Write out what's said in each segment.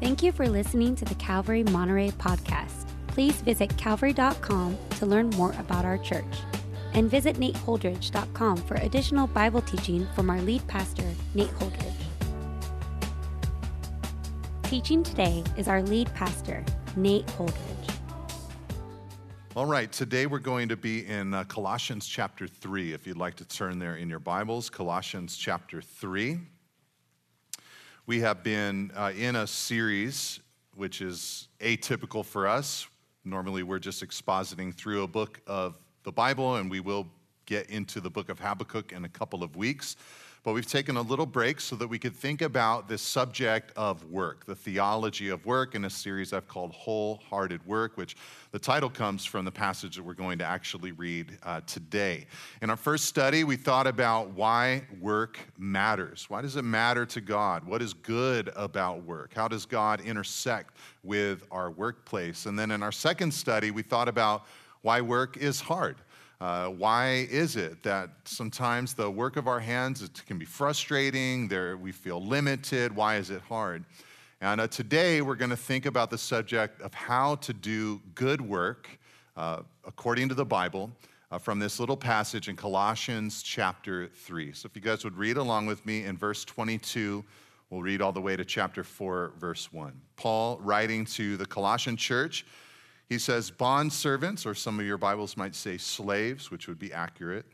Thank you for listening to the Calvary Monterey podcast. Please visit calvary.com to learn more about our church. And visit nateholdridge.com for additional Bible teaching from our lead pastor, Nate Holdridge. Teaching today is our lead pastor, Nate Holdridge. All right, today we're going to be in uh, Colossians chapter 3. If you'd like to turn there in your Bibles, Colossians chapter 3. We have been uh, in a series which is atypical for us. Normally, we're just expositing through a book of the Bible, and we will get into the book of Habakkuk in a couple of weeks. But we've taken a little break so that we could think about this subject of work, the theology of work, in a series I've called Wholehearted Work, which the title comes from the passage that we're going to actually read uh, today. In our first study, we thought about why work matters. Why does it matter to God? What is good about work? How does God intersect with our workplace? And then in our second study, we thought about why work is hard. Uh, why is it that sometimes the work of our hands can be frustrating? There, we feel limited. Why is it hard? And uh, today we're going to think about the subject of how to do good work uh, according to the Bible uh, from this little passage in Colossians chapter 3. So if you guys would read along with me in verse 22, we'll read all the way to chapter 4, verse 1. Paul writing to the Colossian church he says, bond servants, or some of your Bibles might say slaves, which would be accurate.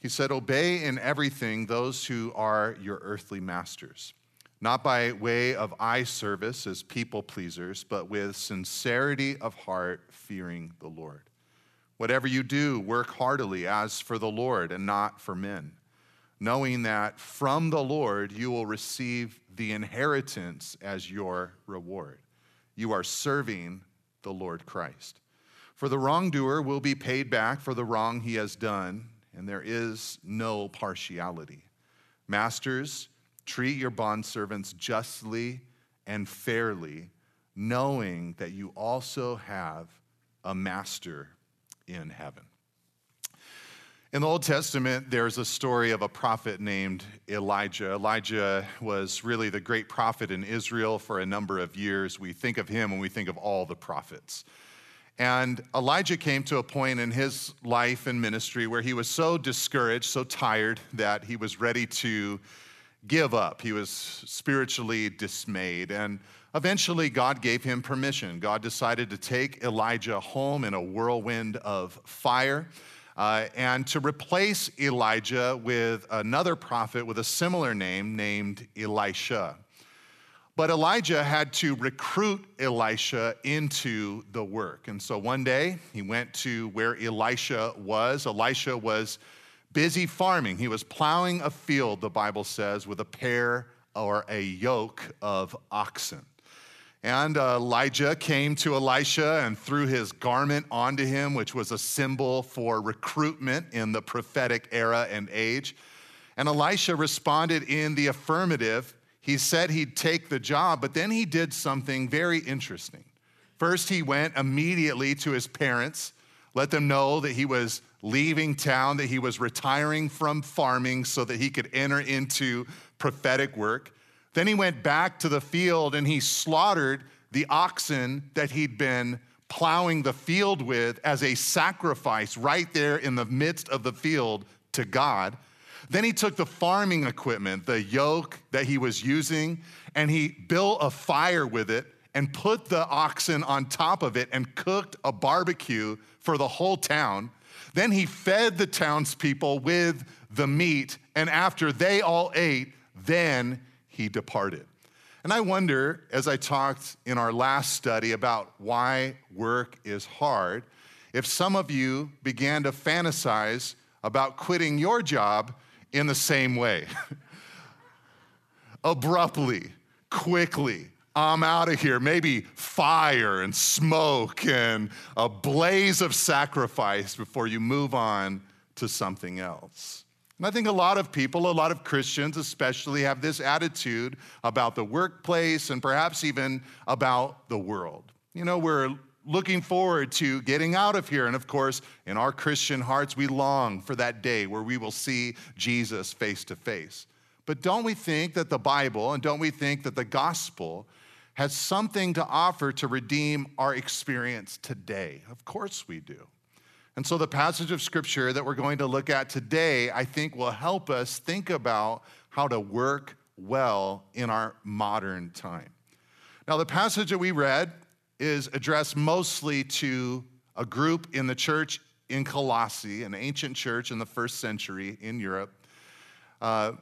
He said, Obey in everything those who are your earthly masters, not by way of eye service as people pleasers, but with sincerity of heart, fearing the Lord. Whatever you do, work heartily as for the Lord and not for men, knowing that from the Lord you will receive the inheritance as your reward. You are serving the Lord Christ. For the wrongdoer will be paid back for the wrong he has done, and there is no partiality. Masters, treat your bondservants justly and fairly, knowing that you also have a master in heaven. In the Old Testament, there's a story of a prophet named Elijah. Elijah was really the great prophet in Israel for a number of years. We think of him when we think of all the prophets. And Elijah came to a point in his life and ministry where he was so discouraged, so tired, that he was ready to give up. He was spiritually dismayed. And eventually, God gave him permission. God decided to take Elijah home in a whirlwind of fire uh, and to replace Elijah with another prophet with a similar name named Elisha. But Elijah had to recruit Elisha into the work. And so one day he went to where Elisha was. Elisha was busy farming. He was plowing a field, the Bible says, with a pair or a yoke of oxen. And uh, Elijah came to Elisha and threw his garment onto him, which was a symbol for recruitment in the prophetic era and age. And Elisha responded in the affirmative. He said he'd take the job, but then he did something very interesting. First, he went immediately to his parents, let them know that he was leaving town, that he was retiring from farming so that he could enter into prophetic work. Then he went back to the field and he slaughtered the oxen that he'd been plowing the field with as a sacrifice right there in the midst of the field to God. Then he took the farming equipment, the yoke that he was using, and he built a fire with it and put the oxen on top of it and cooked a barbecue for the whole town. Then he fed the townspeople with the meat, and after they all ate, then he departed. And I wonder, as I talked in our last study about why work is hard, if some of you began to fantasize about quitting your job in the same way. Abruptly, quickly, I'm out of here. Maybe fire and smoke and a blaze of sacrifice before you move on to something else. And I think a lot of people, a lot of Christians especially, have this attitude about the workplace and perhaps even about the world. You know, we're looking forward to getting out of here. And of course, in our Christian hearts, we long for that day where we will see Jesus face to face. But don't we think that the Bible and don't we think that the gospel has something to offer to redeem our experience today. Of course, we do. And so, the passage of scripture that we're going to look at today, I think, will help us think about how to work well in our modern time. Now, the passage that we read is addressed mostly to a group in the church in Colossae, an ancient church in the first century in Europe, uh,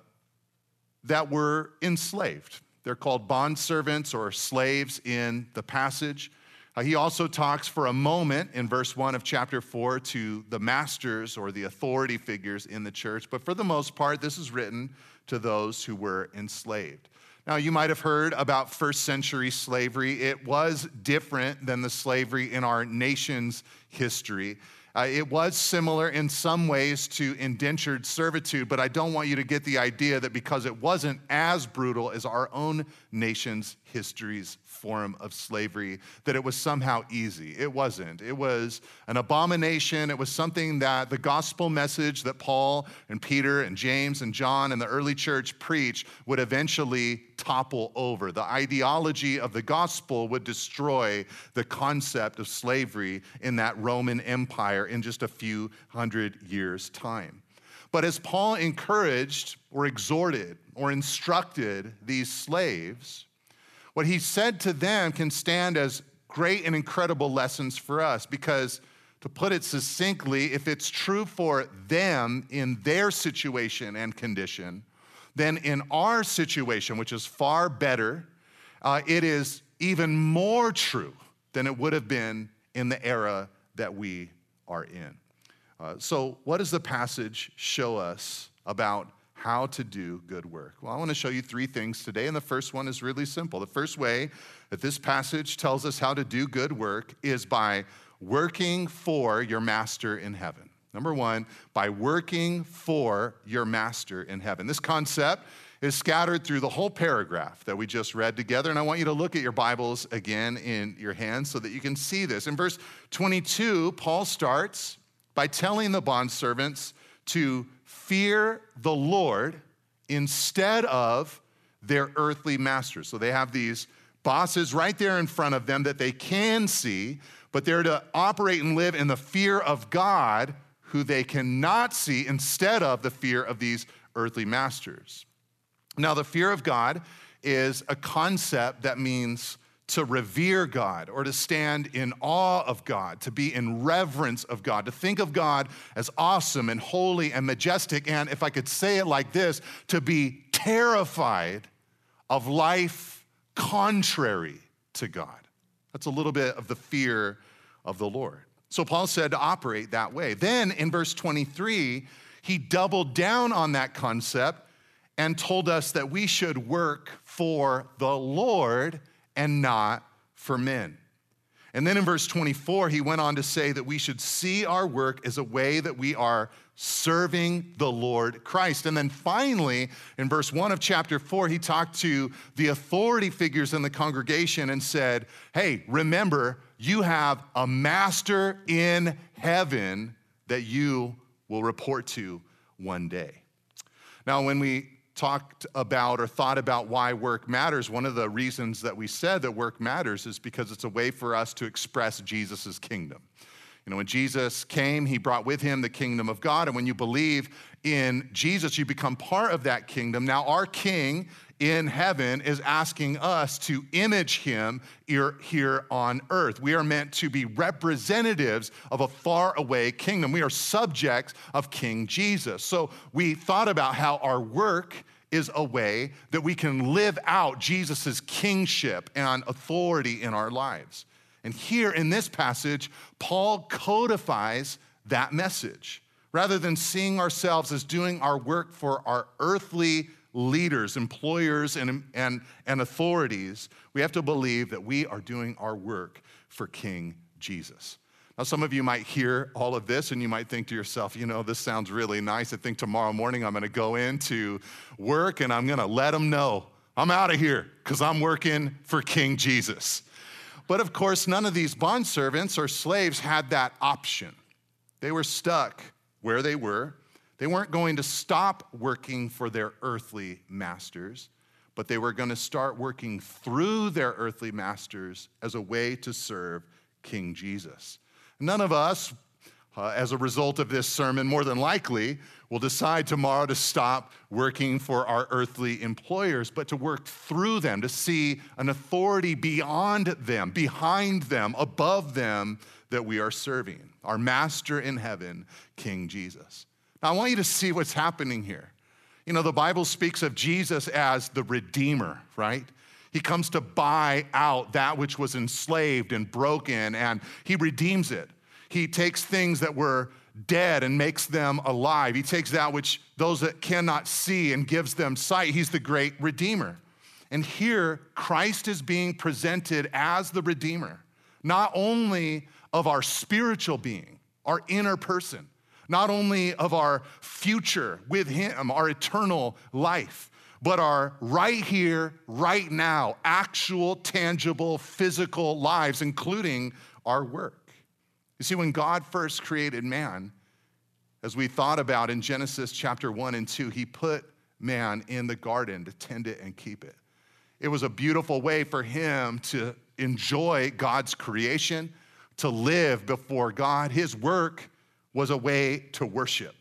that were enslaved. They're called bondservants or slaves in the passage. Uh, he also talks for a moment in verse 1 of chapter 4 to the masters or the authority figures in the church, but for the most part, this is written to those who were enslaved. Now, you might have heard about first century slavery. It was different than the slavery in our nation's history. Uh, it was similar in some ways to indentured servitude, but I don't want you to get the idea that because it wasn't as brutal as our own nation's histories form of slavery that it was somehow easy. It wasn't. It was an abomination. It was something that the gospel message that Paul and Peter and James and John and the early church preached would eventually topple over. The ideology of the gospel would destroy the concept of slavery in that Roman Empire in just a few hundred years' time. But as Paul encouraged or exhorted or instructed these slaves, what he said to them can stand as great and incredible lessons for us because, to put it succinctly, if it's true for them in their situation and condition, then in our situation, which is far better, uh, it is even more true than it would have been in the era that we are in. Uh, so, what does the passage show us about how to do good work. Well, I want to show you three things today, and the first one is really simple. The first way that this passage tells us how to do good work is by working for your master in heaven. Number one, by working for your master in heaven. This concept is scattered through the whole paragraph that we just read together. And I want you to look at your Bibles again in your hands so that you can see this. In verse 22, Paul starts by telling the bondservants to fear the Lord instead of their earthly masters. So they have these bosses right there in front of them that they can see, but they're to operate and live in the fear of God who they cannot see instead of the fear of these earthly masters. Now, the fear of God is a concept that means to revere God or to stand in awe of God, to be in reverence of God, to think of God as awesome and holy and majestic, and if I could say it like this, to be terrified of life contrary to God. That's a little bit of the fear of the Lord. So Paul said to operate that way. Then in verse 23, he doubled down on that concept and told us that we should work for the Lord and not for men. And then in verse 24, he went on to say that we should see our work as a way that we are serving the Lord Christ. And then finally, in verse 1 of chapter 4, he talked to the authority figures in the congregation and said, Hey, remember, you have a master in heaven that you will report to one day. Now, when we talked about or thought about why work matters, one of the reasons that we said that work matters is because it's a way for us to express Jesus' kingdom. You know, when Jesus came, he brought with him the kingdom of God. And when you believe in Jesus, you become part of that kingdom. Now, our king in heaven is asking us to image him here, on earth. We are meant to be representatives of a far away kingdom. We are subjects of King Jesus. So we thought about how our work is a way that we can live out Jesus' kingship and authority in our lives. And here in this passage, Paul codifies that message. Rather than seeing ourselves as doing our work for our earthly leaders, employers, and, and, and authorities, we have to believe that we are doing our work for King Jesus. Now, some of you might hear all of this and you might think to yourself, you know, this sounds really nice. I think tomorrow morning I'm going to go into work and I'm going to let them know I'm out of here because I'm working for King Jesus. But of course, none of these bondservants or slaves had that option. They were stuck where they were. They weren't going to stop working for their earthly masters, but they were going to start working through their earthly masters as a way to serve King Jesus. None of us, uh, as a result of this sermon, more than likely, will decide tomorrow to stop working for our earthly employers, but to work through them, to see an authority beyond them, behind them, above them that we are serving our master in heaven, King Jesus. Now, I want you to see what's happening here. You know, the Bible speaks of Jesus as the Redeemer, right? He comes to buy out that which was enslaved and broken, and he redeems it. He takes things that were dead and makes them alive. He takes that which those that cannot see and gives them sight. He's the great Redeemer. And here, Christ is being presented as the Redeemer, not only of our spiritual being, our inner person, not only of our future with Him, our eternal life, but our right here, right now, actual, tangible, physical lives, including our work. You see, when God first created man, as we thought about in Genesis chapter 1 and 2, He put man in the garden to tend it and keep it. It was a beautiful way for him to enjoy God's creation to live before God. His work was a way to worship.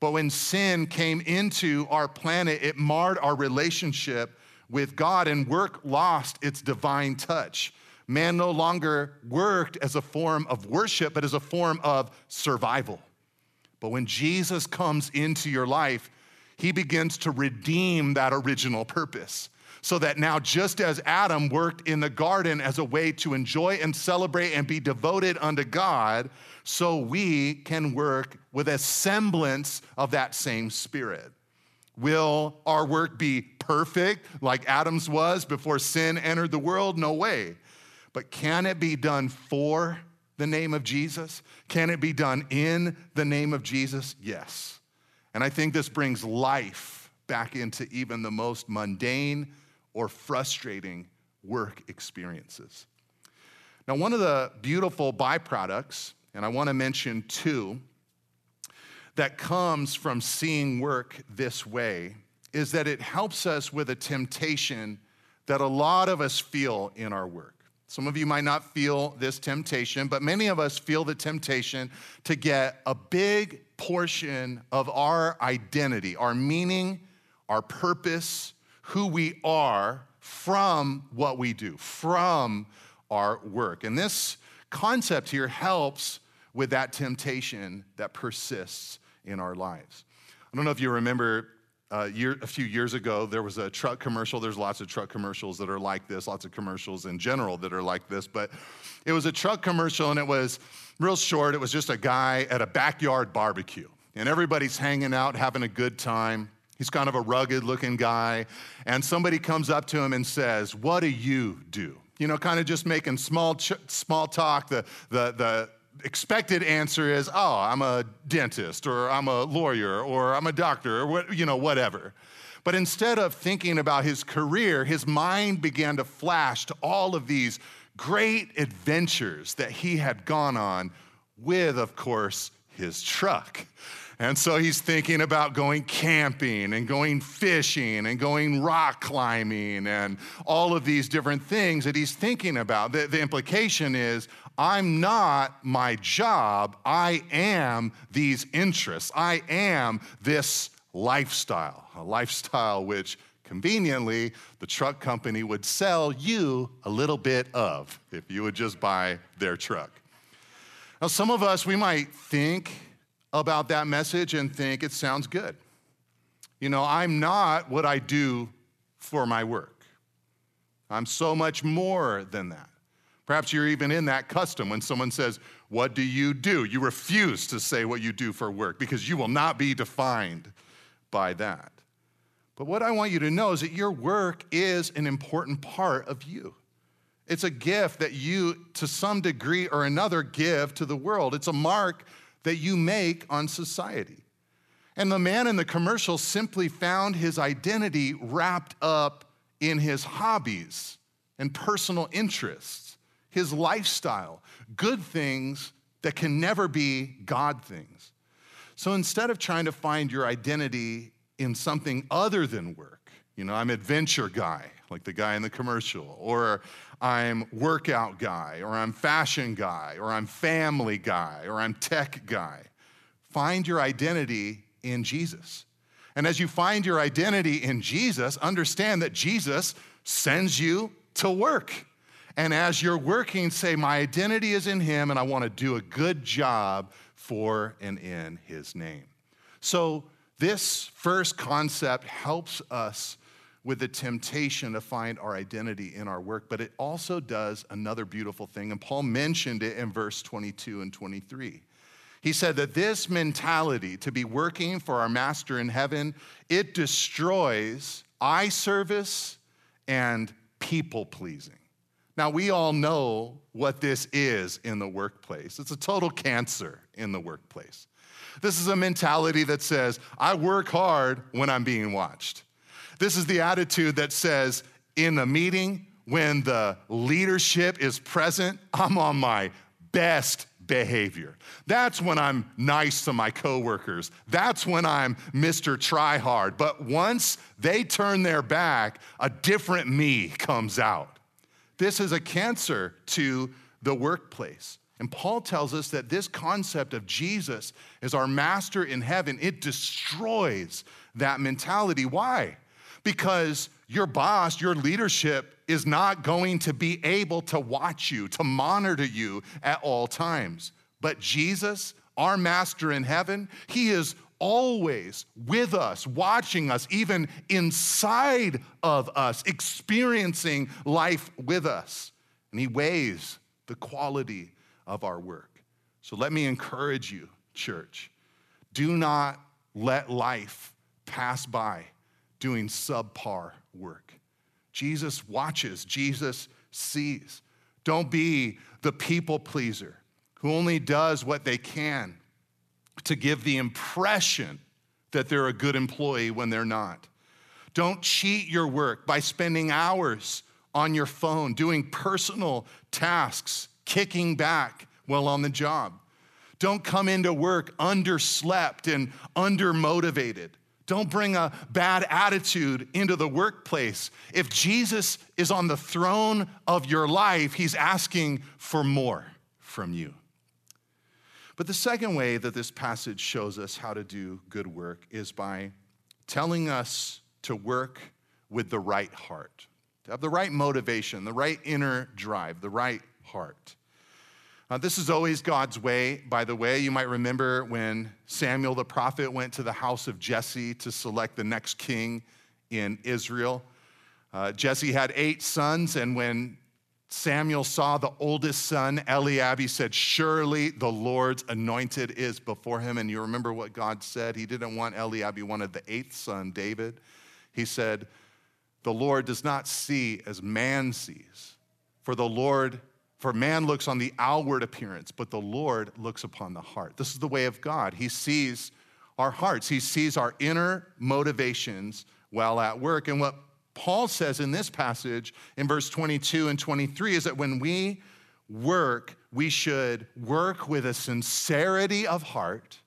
But when sin came into our planet, it marred our relationship with God, and work lost its divine touch. Man no longer worked as a form of worship, but as a form of survival. But when Jesus comes into your life, he begins to redeem that original purpose so that now, just as Adam worked in the garden as a way to enjoy and celebrate and be devoted unto God, so we can work with a semblance of that same spirit. Will our work be perfect like Adam's was before sin entered the world? No way. But can it be done for the name of Jesus? Can it be done in the name of Jesus? Yes. And I think this brings life back into even the most mundane or frustrating work experiences. Now, one of the beautiful byproducts, and I want to mention two, that comes from seeing work this way is that it helps us with a temptation that a lot of us feel in our work. Some of you might not feel this temptation, but many of us feel the temptation to get a big portion of our identity, our meaning, our purpose, who we are from what we do, from our work. And this concept here helps with that temptation that persists in our lives. I don't know if you remember uh, year, a few years ago, there was a truck commercial. There's lots of truck commercials that are like this, lots of commercials in general that are like this. But it was a truck commercial and it was real short. It was just a guy at a backyard barbecue. And everybody's hanging out, having a good time. He's kind of a rugged looking guy. And somebody comes up to him and says, What do you do? You know, kind of just making small, ch- small talk. The, the, the expected answer is, Oh, I'm a dentist, or I'm a lawyer, or I'm a doctor, or what, you know, whatever. But instead of thinking about his career, his mind began to flash to all of these great adventures that he had gone on with, of course, his truck. And so he's thinking about going camping and going fishing and going rock climbing and all of these different things that he's thinking about. The, the implication is I'm not my job, I am these interests, I am this lifestyle, a lifestyle which conveniently the truck company would sell you a little bit of if you would just buy their truck. Now, some of us, we might think, about that message and think it sounds good. You know, I'm not what I do for my work. I'm so much more than that. Perhaps you're even in that custom when someone says, What do you do? You refuse to say what you do for work because you will not be defined by that. But what I want you to know is that your work is an important part of you. It's a gift that you, to some degree or another, give to the world. It's a mark that you make on society. And the man in the commercial simply found his identity wrapped up in his hobbies and personal interests, his lifestyle, good things that can never be God things. So instead of trying to find your identity in something other than work, You know, I'm adventure guy, like the guy in the commercial, or I'm workout guy, or I'm fashion guy, or I'm family guy, or I'm tech guy. Find your identity in Jesus. And as you find your identity in Jesus, understand that Jesus sends you to work. And as you're working, say, My identity is in Him, and I want to do a good job for and in His name. So, this first concept helps us with the temptation to find our identity in our work, but it also does another beautiful thing. And Paul mentioned it in verse 22 and 23. He said that this mentality to be working for our master in heaven, it destroys eye service and people pleasing. Now, we all know what this is in the workplace. It's a total cancer in the workplace. This is a mentality that says, I work hard when I'm being watched. This is the attitude that says, in a meeting, when the leadership is present, I'm on my best behavior. That's when I'm nice to my coworkers. That's when I'm Mr. Try Hard. But once they turn their back, a different me comes out. This is a cancer to the workplace. And Paul tells us that this concept of Jesus as our master in heaven, it destroys that mentality. Why? Because your boss, your leadership is not going to be able to watch you, to monitor you at all times. But Jesus, our master in heaven, he is always with us, watching us, even inside of us, experiencing life with us. And He weighs the quality of our work. So let me encourage you, church. Do not let life pass by doing subpar work. Jesus watches, Jesus sees. Don't be the people pleaser who only does what they can to give the impression that they're a good employee when they're not. Don't cheat your work by spending hours on your phone doing personal tasks, kicking back while on the job. Don't come into work underslept and undermotivated. Don't bring a bad attitude into the workplace. If Jesus is on the throne of your life, he's asking for more from you. But the second way that this passage shows us how to do good work is by telling us to work with the right heart, to have the right motivation, the right inner drive, the right heart. Uh, this is always God's way, by the way. You might remember when Samuel the prophet went to the house of Jesse to select the next king in Israel. Uh, Jesse had eight sons, and when Samuel saw the oldest son, Eliab. He said, Surely the Lord's anointed is before him. And you remember what God said? He didn't want Eliab, he wanted the eighth son, David. He said, The Lord does not see as man sees. For the Lord, for man looks on the outward appearance, but the Lord looks upon the heart. This is the way of God. He sees our hearts, He sees our inner motivations while at work. And what Paul says in this passage in verse 22 and 23 is that when we work, we should work with a sincerity of heart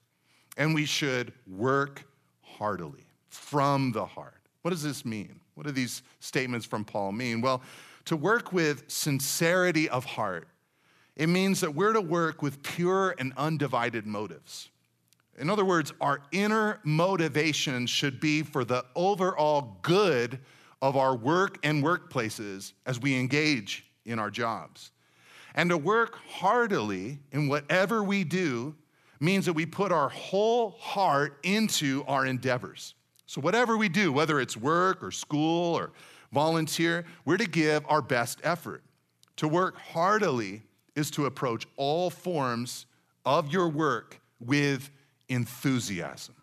and we should work heartily from the heart. What does this mean? What do these statements from Paul mean? Well, to work with sincerity of heart, it means that we're to work with pure and undivided motives. In other words, our inner motivation should be for the overall good of our work and workplaces as we engage in our jobs. And to work heartily in whatever we do means that we put our whole heart into our endeavors. So, whatever we do, whether it's work or school or volunteer, we're to give our best effort. To work heartily is to approach all forms of your work with enthusiasm.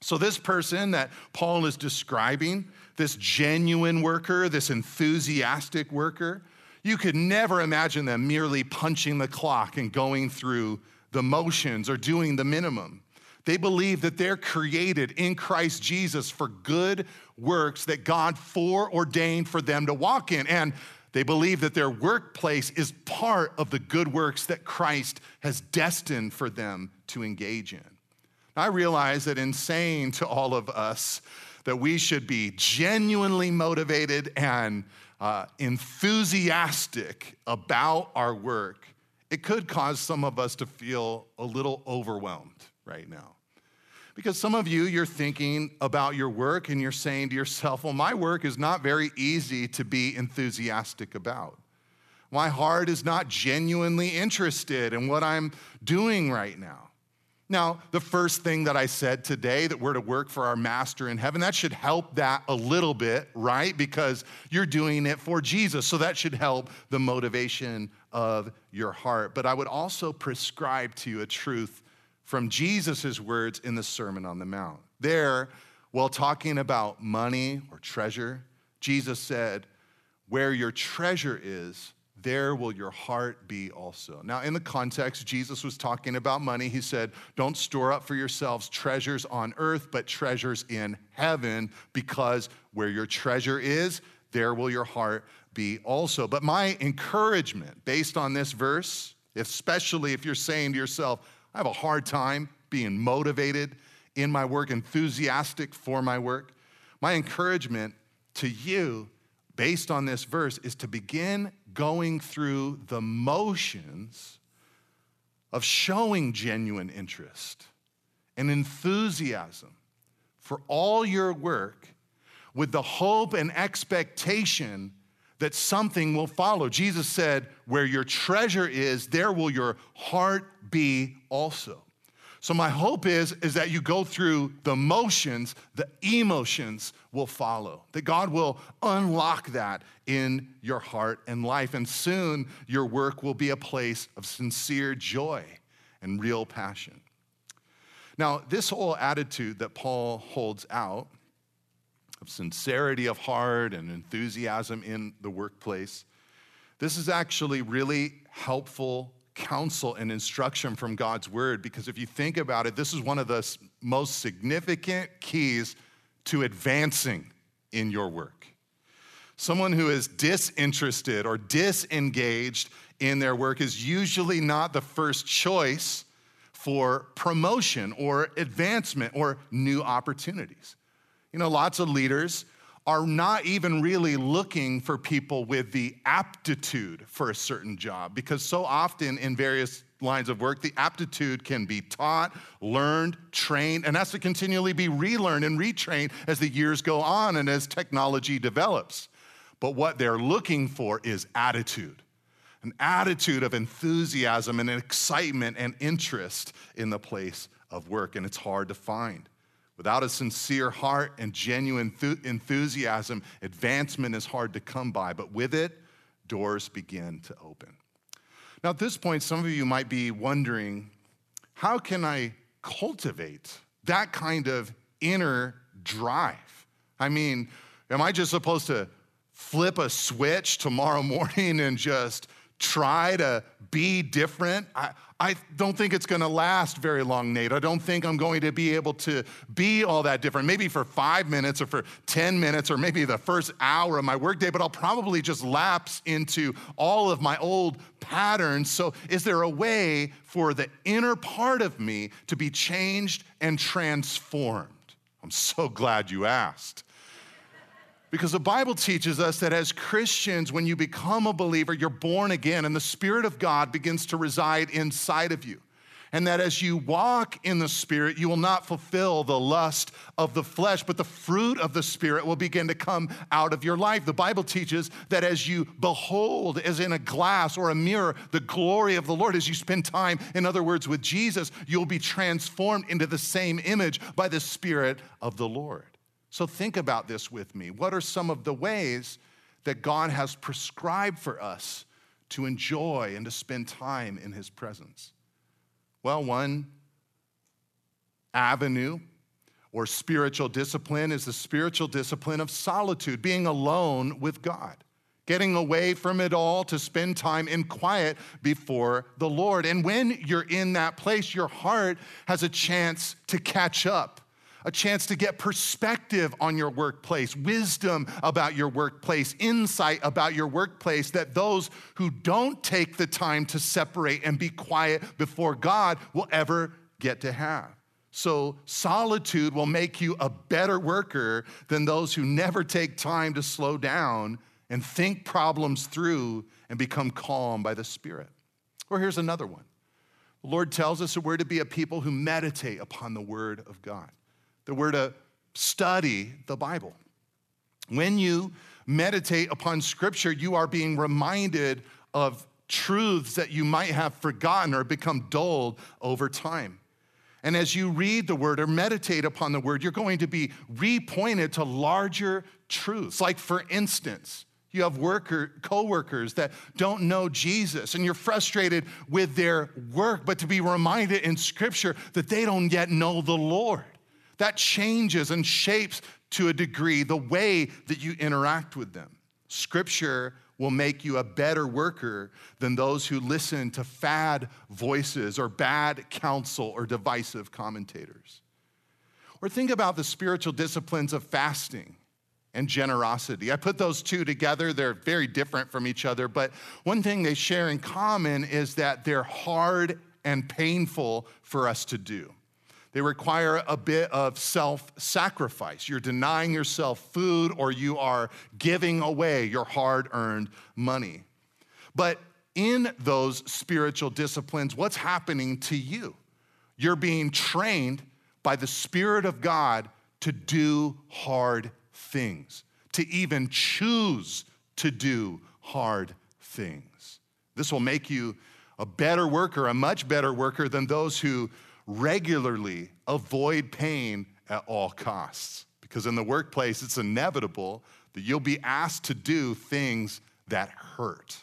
So, this person that Paul is describing this genuine worker, this enthusiastic worker, you could never imagine them merely punching the clock and going through the motions or doing the minimum. They believe that they're created in Christ Jesus for good works that God foreordained for them to walk in. And they believe that their workplace is part of the good works that Christ has destined for them to engage in. I realize that in saying to all of us that we should be genuinely motivated and uh, enthusiastic about our work, it could cause some of us to feel a little overwhelmed right now. Because some of you, you're thinking about your work and you're saying to yourself, well, my work is not very easy to be enthusiastic about. My heart is not genuinely interested in what I'm doing right now. Now, the first thing that I said today, that we're to work for our master in heaven, that should help that a little bit, right? Because you're doing it for Jesus. So that should help the motivation of your heart. But I would also prescribe to you a truth from Jesus' words in the Sermon on the Mount. There, while talking about money or treasure, Jesus said, Where your treasure is, there will your heart be also. Now, in the context, Jesus was talking about money. He said, Don't store up for yourselves treasures on earth, but treasures in heaven, because where your treasure is, there will your heart be also. But my encouragement based on this verse, especially if you're saying to yourself, I have a hard time being motivated in my work, enthusiastic for my work. My encouragement to you, based on this verse, is to begin going through the motions of showing genuine interest and enthusiasm for all your work with the hope and expectation that something will follow. Jesus said, Where your treasure is, there will your heart be also. So my hope is is that you go through the motions, the emotions will follow. That God will unlock that in your heart and life and soon your work will be a place of sincere joy and real passion. Now, this whole attitude that Paul holds out of sincerity of heart and enthusiasm in the workplace, this is actually really helpful counsel and instruction from God's word because if you think about it, this is one of the most significant keys to advancing in your work. Someone who is disinterested or disengaged in their work is usually not the first choice for promotion or advancement or new opportunities. You know, lots of leaders are not even really looking for people with the aptitude for a certain job because so often in various lines of work, the aptitude can be taught, learned, trained, and has to continually be relearned and retrained as the years go on and as technology develops. But what they're looking for is attitude an attitude of enthusiasm and excitement and interest in the place of work, and it's hard to find. Without a sincere heart and genuine enthusiasm, advancement is hard to come by, but with it, doors begin to open. Now, at this point, some of you might be wondering how can I cultivate that kind of inner drive? I mean, am I just supposed to flip a switch tomorrow morning and just try to be different? I, I don't think it's going to last very long, Nate. I don't think I'm going to be able to be all that different. Maybe for five minutes or for 10 minutes or maybe the first hour of my workday, but I'll probably just lapse into all of my old patterns. So, is there a way for the inner part of me to be changed and transformed? I'm so glad you asked. Because the Bible teaches us that as Christians, when you become a believer, you're born again and the Spirit of God begins to reside inside of you. And that as you walk in the Spirit, you will not fulfill the lust of the flesh, but the fruit of the Spirit will begin to come out of your life. The Bible teaches that as you behold, as in a glass or a mirror, the glory of the Lord, as you spend time, in other words, with Jesus, you'll be transformed into the same image by the Spirit of the Lord. So think about this with me. What are some of the ways that God has prescribed for us to enjoy and to spend time in His presence? Well, one avenue or spiritual discipline is the spiritual discipline of solitude, being alone with God, getting away from it all to spend time in quiet before the Lord. And when you're in that place, your heart has a chance to catch up a chance to get perspective on your workplace, wisdom about your workplace, insight about your workplace that those who don't take the time to separate and be quiet before God will ever get to have. So, solitude will make you a better worker than those who never take time to slow down and think problems through and become calm by the Spirit. Or here's another one the Lord tells us that we're to be a people who meditate upon the Word of God, that we're to study the Bible. When you meditate upon Scripture, you are being reminded of truths that you might have forgotten or become dulled over time. And as you read the word or meditate upon the word, you're going to be repointed to larger truths. Like, for instance, you have worker, coworkers that don't know Jesus, and you're frustrated with their work, but to be reminded in Scripture that they don't yet know the Lord. That changes and shapes to a degree the way that you interact with them. Scripture will make you a better worker than those who listen to fad voices or bad counsel or divisive commentators. Or think about the spiritual disciplines of fasting and generosity. I put those two together. They're very different from each other, but one thing they share in common is that they're hard and painful for us to do. They require a bit of self sacrifice. You're denying yourself food or you are giving away your hard earned money. But in those spiritual disciplines, what's happening to you? You're being trained by the Spirit of God to do hard things, to even choose to do hard things. This will make you a better worker, a much better worker than those who regularly avoid pain at all costs. Because in the workplace, it's inevitable that you'll be asked to do things that hurt.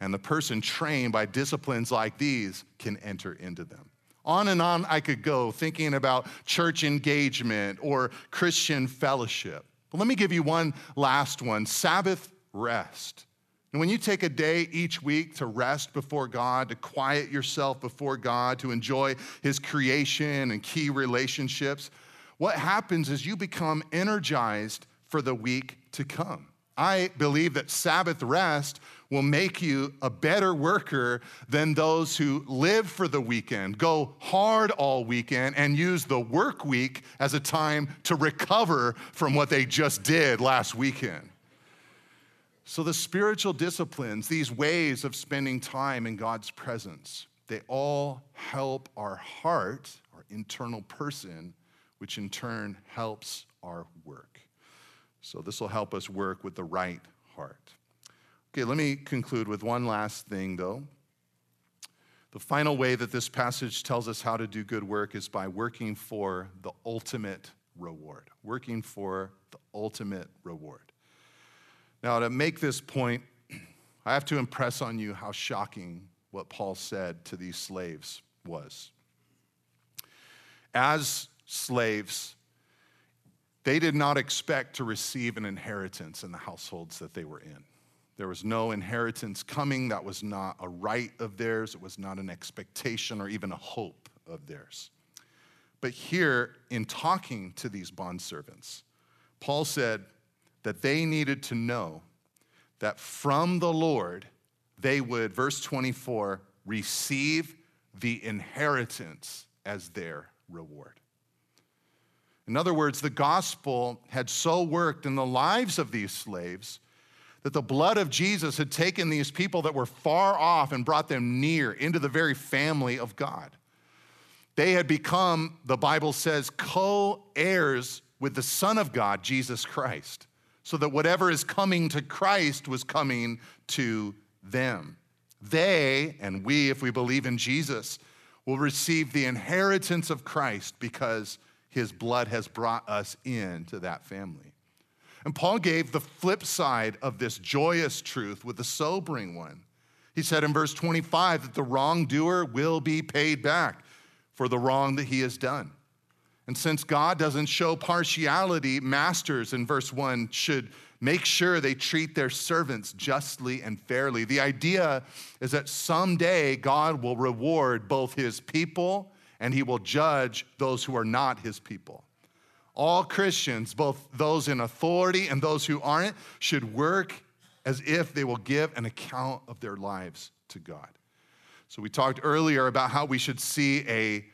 And the person trained by disciplines like these can enter into them. On and on I could go thinking about church engagement or Christian fellowship. But let me give you one last one Sabbath rest. And when you take a day each week to rest before God, to quiet yourself before God, to enjoy His creation and key relationships, what happens is you become energized for the week to come. I believe that Sabbath rest will make you a better worker than those who live for the weekend, go hard all weekend, and use the work week as a time to recover from what they just did last weekend. So, the spiritual disciplines, these ways of spending time in God's presence, they all help our heart, our internal person, which in turn helps our work. So, this will help us work with the right heart. Okay, let me conclude with one last thing, though. The final way that this passage tells us how to do good work is by working for the ultimate reward. Working for the ultimate reward. Now, to make this point, I have to impress on you how shocking what Paul said to these slaves was. As slaves, they did not expect to receive an inheritance in the households that they were in. There was no inheritance coming. That was not a right of theirs. It was not an expectation or even a hope of theirs. But here, in talking to these bondservants, Paul said, that they needed to know that from the Lord they would, verse 24, receive the inheritance as their reward. In other words, the gospel had so worked in the lives of these slaves that the blood of Jesus had taken these people that were far off and brought them near into the very family of God. They had become, the Bible says, co heirs with the Son of God, Jesus Christ so that whatever is coming to Christ was coming to them. They, and we, if we believe in Jesus, will receive the inheritance of Christ because his blood has brought us into that family. And Paul gave the flip side of this joyous truth with the sobering one. He said in verse 25 that the wrongdoer will be paid back for the wrong that he has done. And since God doesn't show partiality, masters in verse 1 should make sure they treat their servants justly and fairly. The idea is that someday God will reward both his people and he will judge those who are not his people. All Christians, both those in authority and those who aren't, should work as if they will give an account of their lives to God. So we talked earlier about how we should see a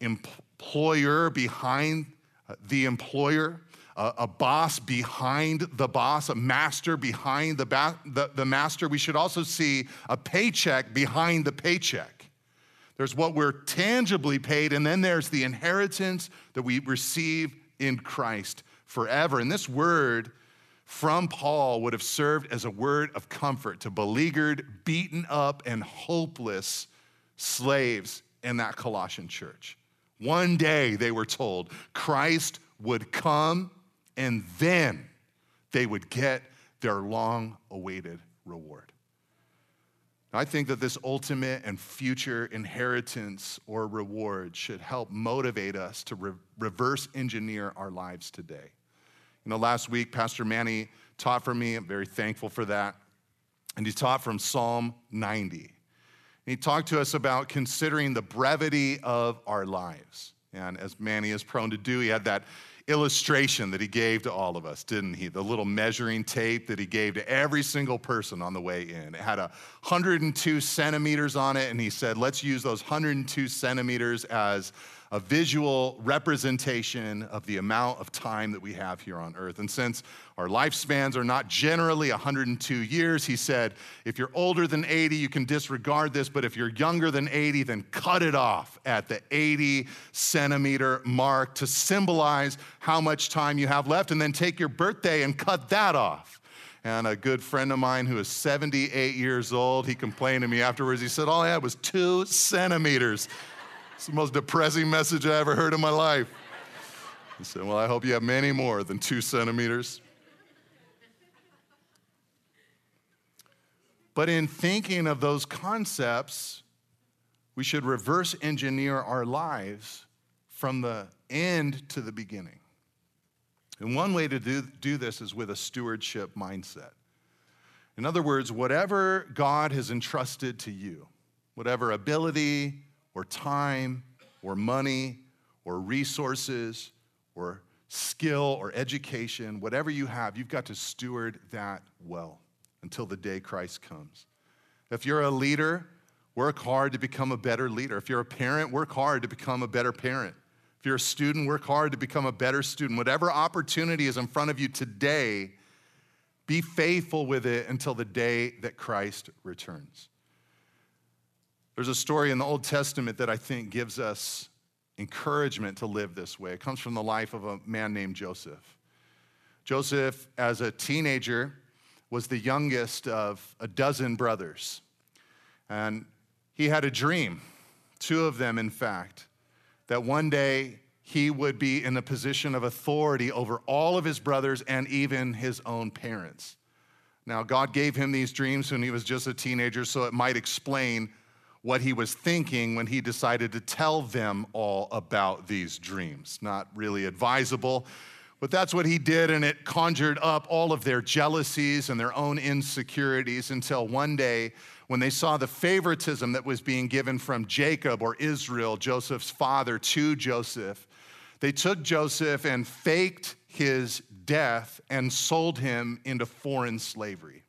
employer behind uh, the employer, a, a, boss behind the boss, a master behind the, ba- the, the master. We should also see a paycheck behind the paycheck. There's what we're tangibly paid, and then there's the inheritance that we receive in Christ forever. And this word from Paul would have served as a word of comfort to beleaguered, beaten up, and hopeless slaves in that Colossian church. One day, they were told, Christ would come and then they would get their long awaited reward. I think that this ultimate and future inheritance or reward should help motivate us to re- reverse engineer our lives today. You know, last week, Pastor Manny taught for me. I'm very thankful for that. And he taught from Psalm 90. He talked to us about considering the brevity of our lives. And as Manny is prone to do, he had that illustration that he gave to all of us, didn't he? The little measuring tape that he gave to every single person on the way in. It had 102 centimeters on it, and he said, let's use those 102 centimeters as a visual representation of the amount of time that we have here on earth. And since our lifespans are not generally 102 years, he said, if you're older than 80, you can disregard this, but if you're younger than 80, then cut it off at the 80 centimeter mark to symbolize how much time you have left, and then take your birthday and cut that off. And a good friend of mine who is 78 years old, he complained to me afterwards. He said, All I had was two centimeters. It's the most depressing message I ever heard in my life. He said, Well, I hope you have many more than two centimeters. But in thinking of those concepts, we should reverse engineer our lives from the end to the beginning. And one way to do, do this is with a stewardship mindset. In other words, whatever God has entrusted to you, whatever ability, or time or money or resources or skill or education, whatever you have, you've got to steward that well until the day Christ comes. If you're a leader, work hard to become a better leader. If you're a parent, work hard to become a better parent. If you're a student, work hard to become a better student. Whatever opportunity is in front of you today, be faithful with it until the day that Christ returns. There's a story in the Old Testament that I think gives us encouragement to live this way. It comes from the life of a man named Joseph. Joseph, as a teenager, was the youngest of a dozen brothers. And he had a dream, two of them, in fact, that one day he would be in a position of authority over all of his brothers and even his own parents. Now, God gave him these dreams when he was just a teenager, so it might explain what he was thinking when he decided to tell them all about these dreams. Not really advisable, but that's what he did, and it conjured up all of their jealousies and their own insecurities until one day, when they saw the favoritism that was being given from Jacob or Israel, Joseph's father, to Joseph, they took Joseph and faked his death and sold him into foreign slavery.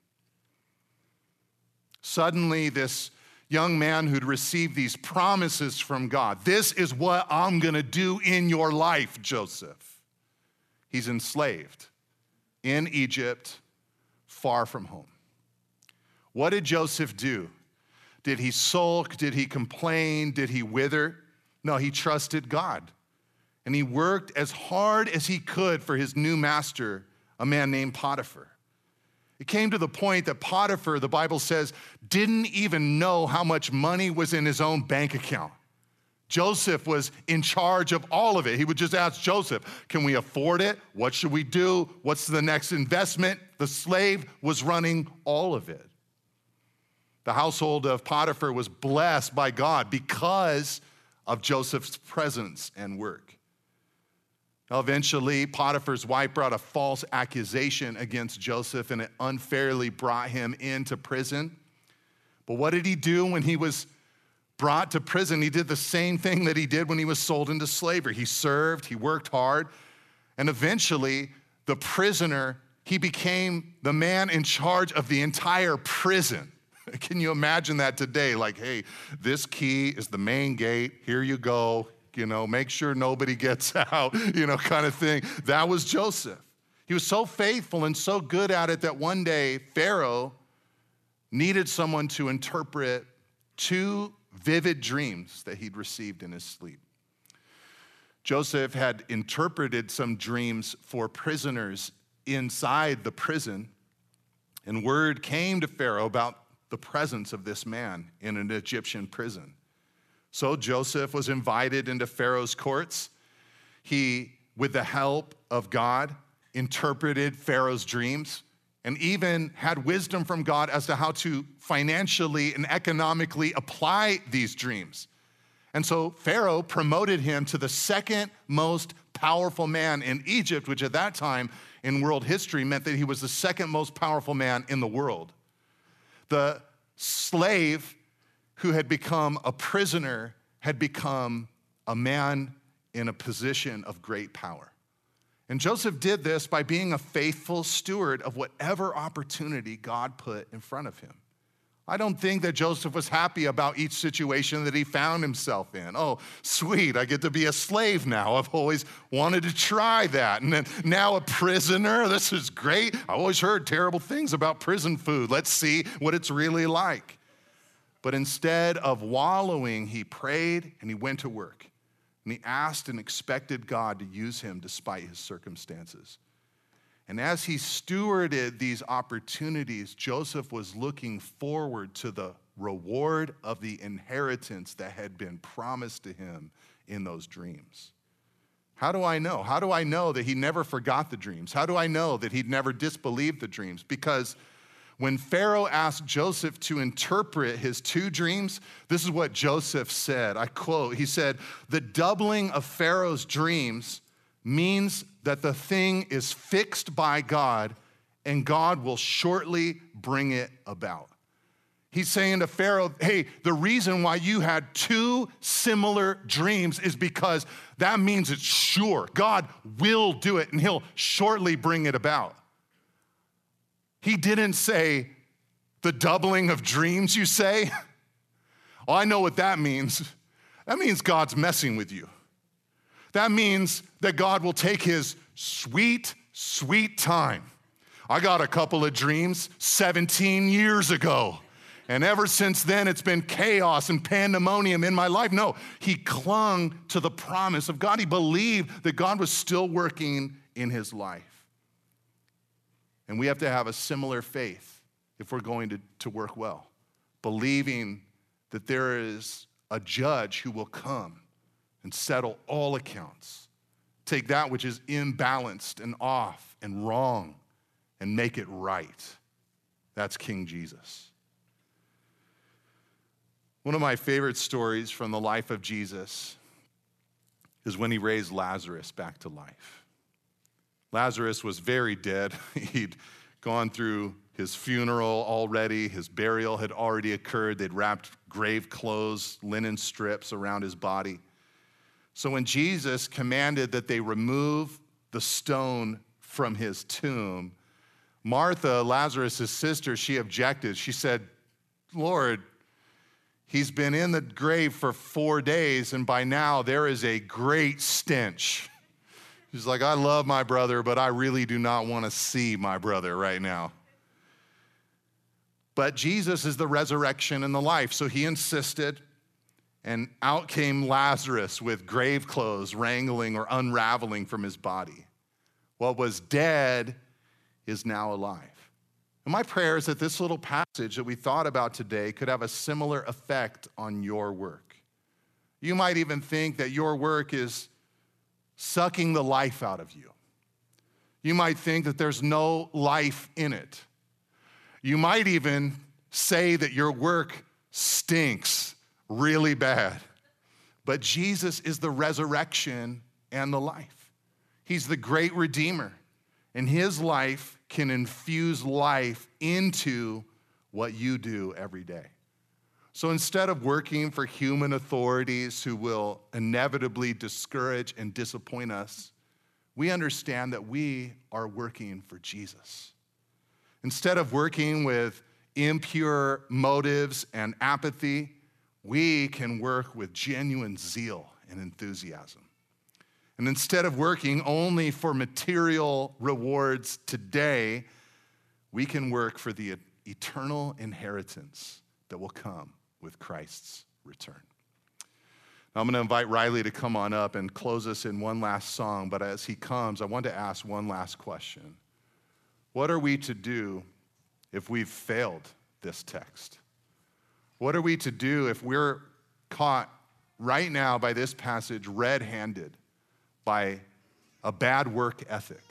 Suddenly, this young man who'd received these promises from God. This is what I'm gonna do in your life, Joseph. He's enslaved in Egypt, far from home. What did Joseph do? Did he sulk? Did he complain? Did he wither? No, he trusted God. And he worked as hard as he could for his new master, a man named Potiphar. It came to the point that Potiphar, the Bible says, didn't even know how much money was in his own bank account. Joseph was in charge of all of it. He would just ask Joseph, Can we afford it? What should we do? What's the next investment? The slave was running all of it. The household of Potiphar was blessed by God because of Joseph's presence and work. Eventually, Potiphar's wife brought a false accusation against Joseph and it unfairly brought him into prison. But what did he do when he was brought to prison? He did the same thing that he did when he was sold into slavery. He served, he worked hard, and eventually, the prisoner, he became the man in charge of the entire prison. Can you imagine that today? Like, hey, this key is the main gate. Here you go. You know, make sure nobody gets out, you know, kind of thing. That was Joseph. He was so faithful and so good at it that one day Pharaoh needed someone to interpret two vivid dreams that he'd received in his sleep. Joseph had interpreted some dreams for prisoners inside the prison, and word came to Pharaoh about the presence of this man in an Egyptian prison. So Joseph was invited into Pharaoh's courts. He, with the help of God, interpreted Pharaoh's dreams and even had wisdom from God as to how to financially and economically apply these dreams. And so Pharaoh promoted him to the second most powerful man in Egypt, which at that time in world history meant that he was the second most powerful man in the world. The slave who had become a prisoner had become a man in a position of great power. And Joseph did this by being a faithful steward of whatever opportunity God put in front of him. I don't think that Joseph was happy about each situation that he found himself in. Oh, sweet, I get to be a slave now. I've always wanted to try that. And then now a prisoner, this is great. I always heard terrible things about prison food. Let's see what it's really like. But instead of wallowing, he prayed and he went to work. And he asked and expected God to use him despite his circumstances. And as he stewarded these opportunities, Joseph was looking forward to the reward of the inheritance that had been promised to him in those dreams. How do I know? How do I know that he never forgot the dreams? How do I know that he'd never disbelieved the dreams? Because when Pharaoh asked Joseph to interpret his two dreams, this is what Joseph said. I quote, he said, The doubling of Pharaoh's dreams means that the thing is fixed by God and God will shortly bring it about. He's saying to Pharaoh, hey, the reason why you had two similar dreams is because that means it's sure. God will do it and he'll shortly bring it about. He didn't say, the doubling of dreams, you say? oh, I know what that means. That means God's messing with you. That means that God will take his sweet, sweet time. I got a couple of dreams 17 years ago. And ever since then, it's been chaos and pandemonium in my life. No, he clung to the promise of God. He believed that God was still working in his life. And we have to have a similar faith if we're going to, to work well, believing that there is a judge who will come and settle all accounts. Take that which is imbalanced and off and wrong and make it right. That's King Jesus. One of my favorite stories from the life of Jesus is when he raised Lazarus back to life. Lazarus was very dead. He'd gone through his funeral already, his burial had already occurred. They'd wrapped grave clothes, linen strips around his body. So when Jesus commanded that they remove the stone from his tomb, Martha, Lazarus' sister, she objected. She said, Lord, he's been in the grave for four days, and by now there is a great stench. She's like, I love my brother, but I really do not want to see my brother right now. But Jesus is the resurrection and the life, so he insisted and out came Lazarus with grave clothes wrangling or unraveling from his body. What was dead is now alive. And my prayer is that this little passage that we thought about today could have a similar effect on your work. You might even think that your work is sucking the life out of you. You might think that there's no life in it. You might even say that your work stinks really bad. But Jesus is the resurrection and the life. He's the great redeemer, and his life can infuse life into what you do every day. So instead of working for human authorities who will inevitably discourage and disappoint us, we understand that we are working for Jesus. Instead of working with impure motives and apathy, we can work with genuine zeal and enthusiasm. And instead of working only for material rewards today, we can work for the eternal inheritance that will come with Christ's return. Now, I'm going to invite Riley to come on up and close us in one last song, but as he comes, I want to ask one last question. What are we to do if we've failed this text? What are we to do if we're caught right now by this passage red handed by a bad work ethic,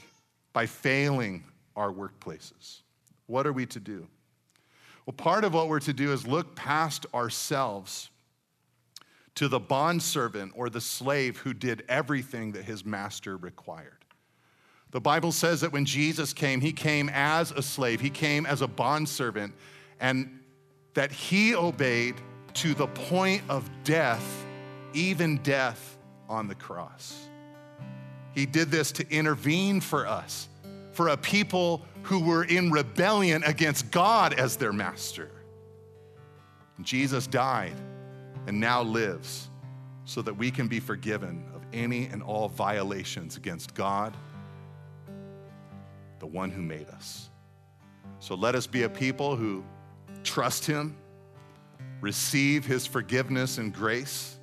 by failing our workplaces? What are we to do? Well, part of what we're to do is look past ourselves to the bondservant or the slave who did everything that his master required. The Bible says that when Jesus came, he came as a slave, he came as a bondservant, and that he obeyed to the point of death, even death on the cross. He did this to intervene for us, for a people who were in rebellion against God as their master. Jesus died and now lives so that we can be forgiven of any and all violations against God, the one who made us. So let us be a people who trust Him, receive His forgiveness and grace,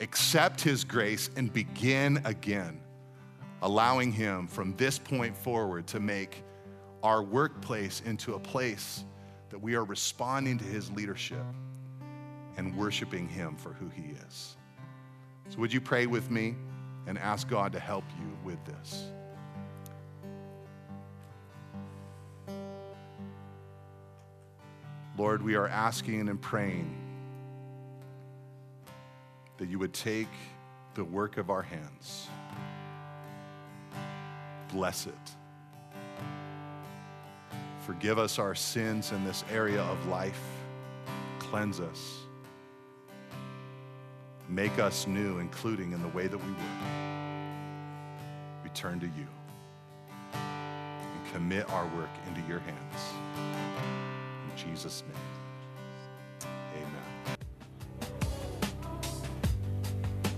accept His grace, and begin again, allowing Him from this point forward to make our workplace into a place that we are responding to His leadership and worshiping Him for who He is. So, would you pray with me and ask God to help you with this? Lord, we are asking and praying that you would take the work of our hands, bless it. Forgive us our sins in this area of life. Cleanse us. Make us new, including in the way that we work. We turn to you and commit our work into your hands. In Jesus' name,